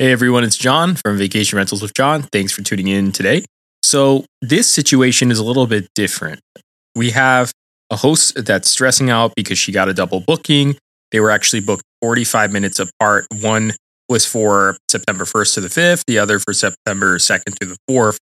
Hey everyone, it's John from Vacation Rentals with John. Thanks for tuning in today. So, this situation is a little bit different. We have a host that's stressing out because she got a double booking. They were actually booked 45 minutes apart. One was for September 1st to the 5th, the other for September 2nd to the 4th.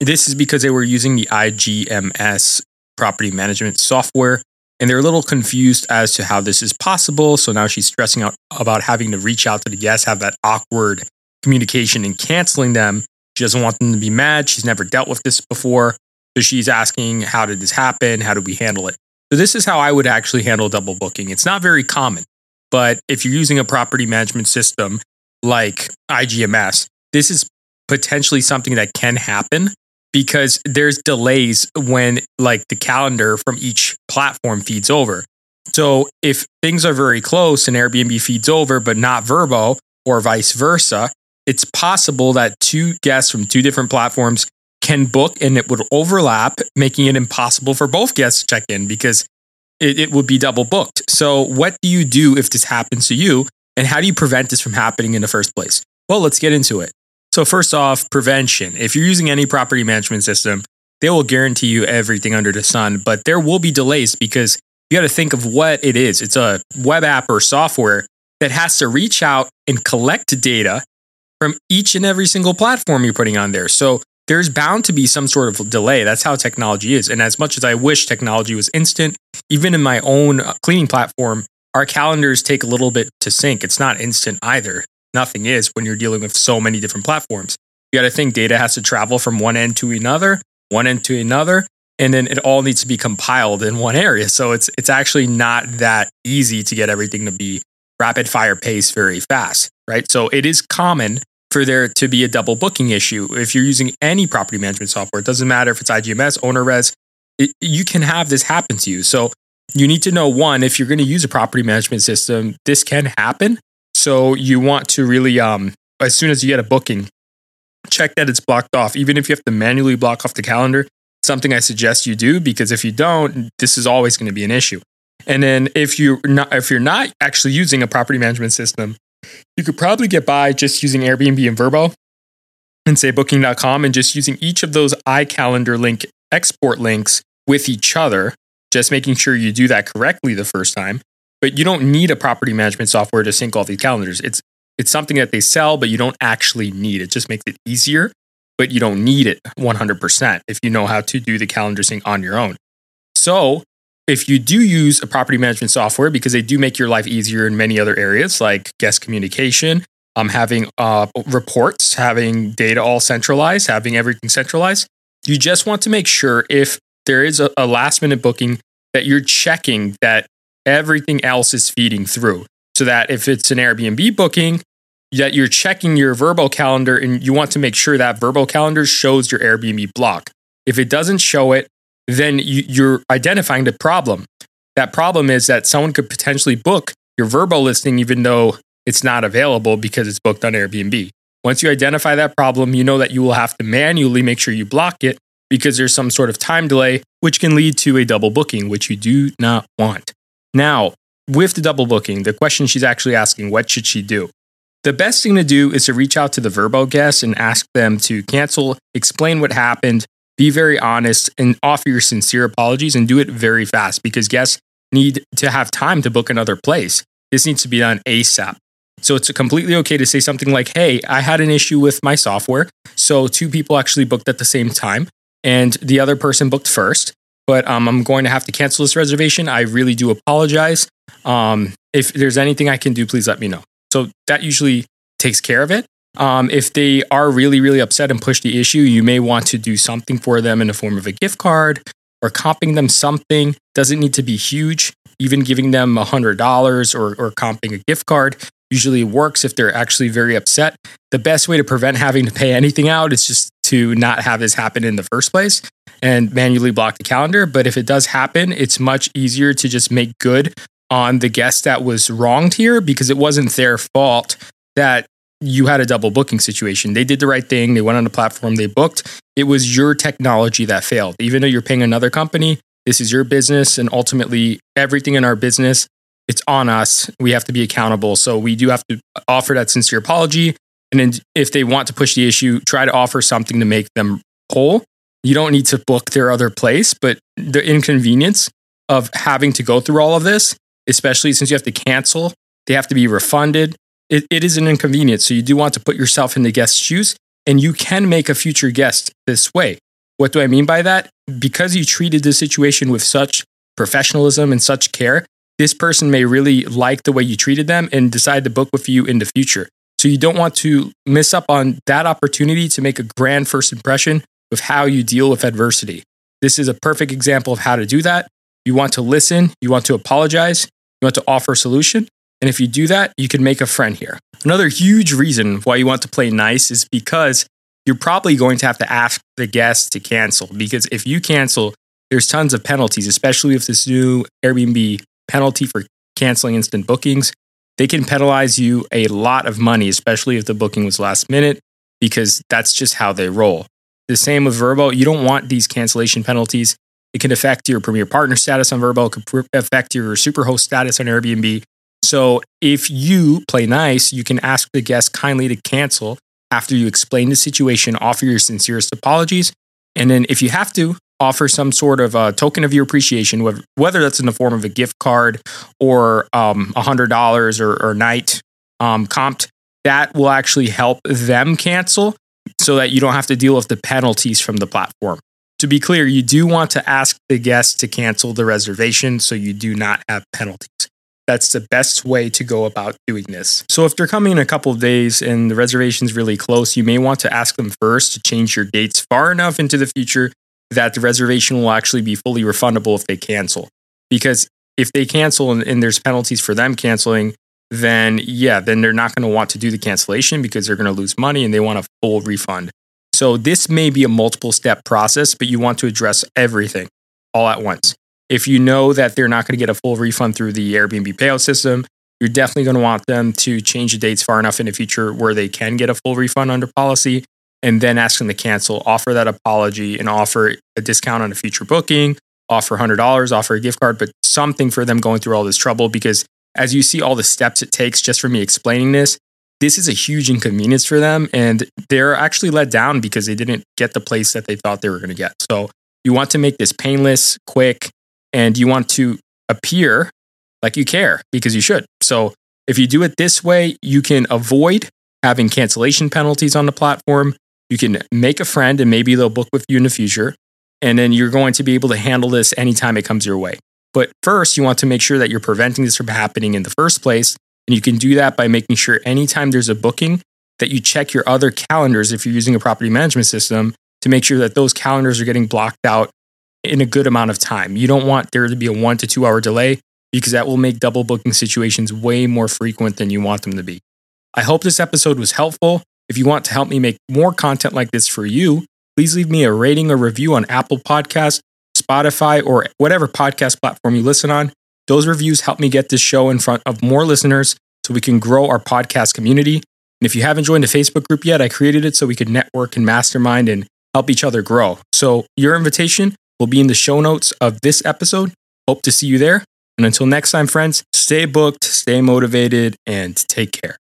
This is because they were using the IGMS property management software and they're a little confused as to how this is possible. So now she's stressing out about having to reach out to the guests, have that awkward communication and canceling them. She doesn't want them to be mad. She's never dealt with this before. So she's asking, How did this happen? How do we handle it? So, this is how I would actually handle double booking. It's not very common, but if you're using a property management system like IGMS, this is potentially something that can happen because there's delays when like the calendar from each platform feeds over. So if things are very close and Airbnb feeds over but not Vrbo or vice versa, it's possible that two guests from two different platforms can book and it would overlap, making it impossible for both guests to check in because it, it would be double booked. So, what do you do if this happens to you? And how do you prevent this from happening in the first place? Well, let's get into it. So, first off, prevention. If you're using any property management system, they will guarantee you everything under the sun, but there will be delays because you got to think of what it is. It's a web app or software that has to reach out and collect data from each and every single platform you're putting on there. So, there's bound to be some sort of delay. That's how technology is. And as much as I wish technology was instant, even in my own uh, cleaning platform, our calendars take a little bit to sync. It's not instant either nothing is when you're dealing with so many different platforms. You got to think data has to travel from one end to another, one end to another, and then it all needs to be compiled in one area. So it's it's actually not that easy to get everything to be rapid fire pace very fast, right? So it is common for there to be a double booking issue. If you're using any property management software, it doesn't matter if it's IGMS, OwnerRez, it, you can have this happen to you. So you need to know one, if you're going to use a property management system, this can happen. So you want to really, um, as soon as you get a booking, check that it's blocked off. Even if you have to manually block off the calendar, something I suggest you do because if you don't, this is always going to be an issue. And then if you're not if you're not actually using a property management system, you could probably get by just using Airbnb and Vrbo and say booking.com and just using each of those iCalendar link export links with each other, just making sure you do that correctly the first time but you don't need a property management software to sync all these calendars. It's it's something that they sell, but you don't actually need. It just makes it easier, but you don't need it 100% if you know how to do the calendar sync on your own. So, if you do use a property management software, because they do make your life easier in many other areas like guest communication, um, having uh, reports, having data all centralized, having everything centralized, you just want to make sure if there is a, a last minute booking that you're checking that everything else is feeding through. So that if it's an Airbnb booking, that you're checking your Vrbo calendar and you want to make sure that Vrbo calendar shows your Airbnb block. If it doesn't show it, then you, are identifying the problem. That problem is that someone could potentially book your Vrbo listing even though it's not available because it's booked on Airbnb. Once you identify that problem, you know that you will have to manually make sure you block it because there's some sort of time delay, which can lead to a double booking, which you do not want. Now, with the double booking, the question she's actually asking, what should she do? The best thing to do is to reach out to the Vrbo guests and ask them to cancel, explain what happened, be very honest, and offer your sincere apologies and do it very fast because guests need to have time to book another place. This needs to be done ASAP. So it's completely okay to say something like, hey, I had an issue with my software. So two people actually booked at the same time, and the other person booked first but um, I'm going to have to cancel this reservation. I really do apologize. Um, if there's anything I can do, please let me know. So that usually takes care of it. Um, if they are really, really upset and push the issue, you may want to do something for them in the form of a gift card or comping them something. Doesn't need to be huge. Even giving them $100 or, or comping a gift card usually works if they're actually very upset. The best way to prevent having to pay anything out is just to not have this happen in the first place and manually block the calendar. But if it does happen, it's much easier to just make good on the guest that was wronged here because it wasn't their fault that you had a double booking situation. They did the right thing. They went on the platform, they booked. It was your technology that failed. Even though you're paying another company, this is your business. And ultimately, everything in our business, it's on us. We have to be accountable. So we do have to offer that sincere apology And then if they want to push the issue, try to offer something to make them whole. You don't need to book their other place, but the inconvenience of having to go through all of this, especially since you have to cancel, they have to be refunded. It, it is an inconvenience. So you do want to put yourself in the guest's shoes and you can make a future guest this way. What do I mean by that? Because you treated the situation with such professionalism and such care, this person may really like the way you treated them and decide to book with you in the future. So you don't want to miss up on that opportunity to make a grand first impression with how you deal with adversity. This is a perfect example of how to do that. You want to listen, you want to apologize, you want to offer a solution. And if you do that, you can make a friend here. Another huge reason why you want to play nice is because you're probably going to have to ask the guest to cancel. Because if you cancel, there's tons of penalties, especially with this new Airbnb penalty for canceling instant bookings. They can penalize you a lot of money, especially if the booking was last minute, because that's just how they roll. The same with Vrbo. You don't want these cancellation penalties. It can affect your premier partner status on Vrbo, it could affect your superhost status on Airbnb. So if you play nice, you can ask the guest kindly to cancel after you explain the situation, offer your sincerest apologies. And then if you have to, offer some sort of a token of your appreciation, whether that's in the form of a gift card or um, $100 or, or night um, comped, that will actually help them cancel so that you don't have to deal with the penalties from the platform. To be clear, you do want to ask the guest to cancel the reservation so you do not have penalties. That's the best way to go about doing this. So, if they're coming in a couple of days and the reservation is really close, you may want to ask them first to change your dates far enough into the future that the reservation will actually be fully refundable if they cancel. Because if they cancel and, and there's penalties for them canceling, then yeah, then they're not going to want to do the cancellation because they're going to lose money and they want a full refund. So this may be a multiple step process, but you want to address everything all at once. If you know that they're not going to get a full refund through the Airbnb payout system, you're definitely going to want them to change the dates far enough in the future where they can get a full refund under policy and then ask them to cancel, offer that apology and offer a discount on a future booking, offer $100, offer a gift card, but something for them going through all this trouble because as you see all the steps it takes just for me explaining this, this is a huge inconvenience for them and they're actually let down because they didn't get the place that they thought they were going to get. So you want to make this painless, quick, and you want to appear like you care because you should. So if you do it this way, you can avoid having cancellation penalties on the platform. You can make a friend and maybe they'll book with you in the future. And then you're going to be able to handle this anytime it comes your way. But first, you want to make sure that you're preventing this from happening in the first place. And you can do that by making sure anytime there's a booking that you check your other calendars if you're using a property management system to make sure that those calendars are getting blocked out in a good amount of time. You don't want there to be a one to two hour delay because that will make double booking situations way more frequent than you want them to be. I hope this episode was helpful. If you want to help me make more content like this for you, please leave me a rating or review on Apple Podcast, Spotify, or whatever podcast platform you listen on. Those reviews help me get this show in front of more listeners so we can grow our podcast community. And if you haven't joined the Facebook group yet, I created it so we could network and mastermind and help each other grow. So your invitation will be in the show notes of this episode. Hope to see you there. And until next time, friends, stay booked, stay motivated, and take care.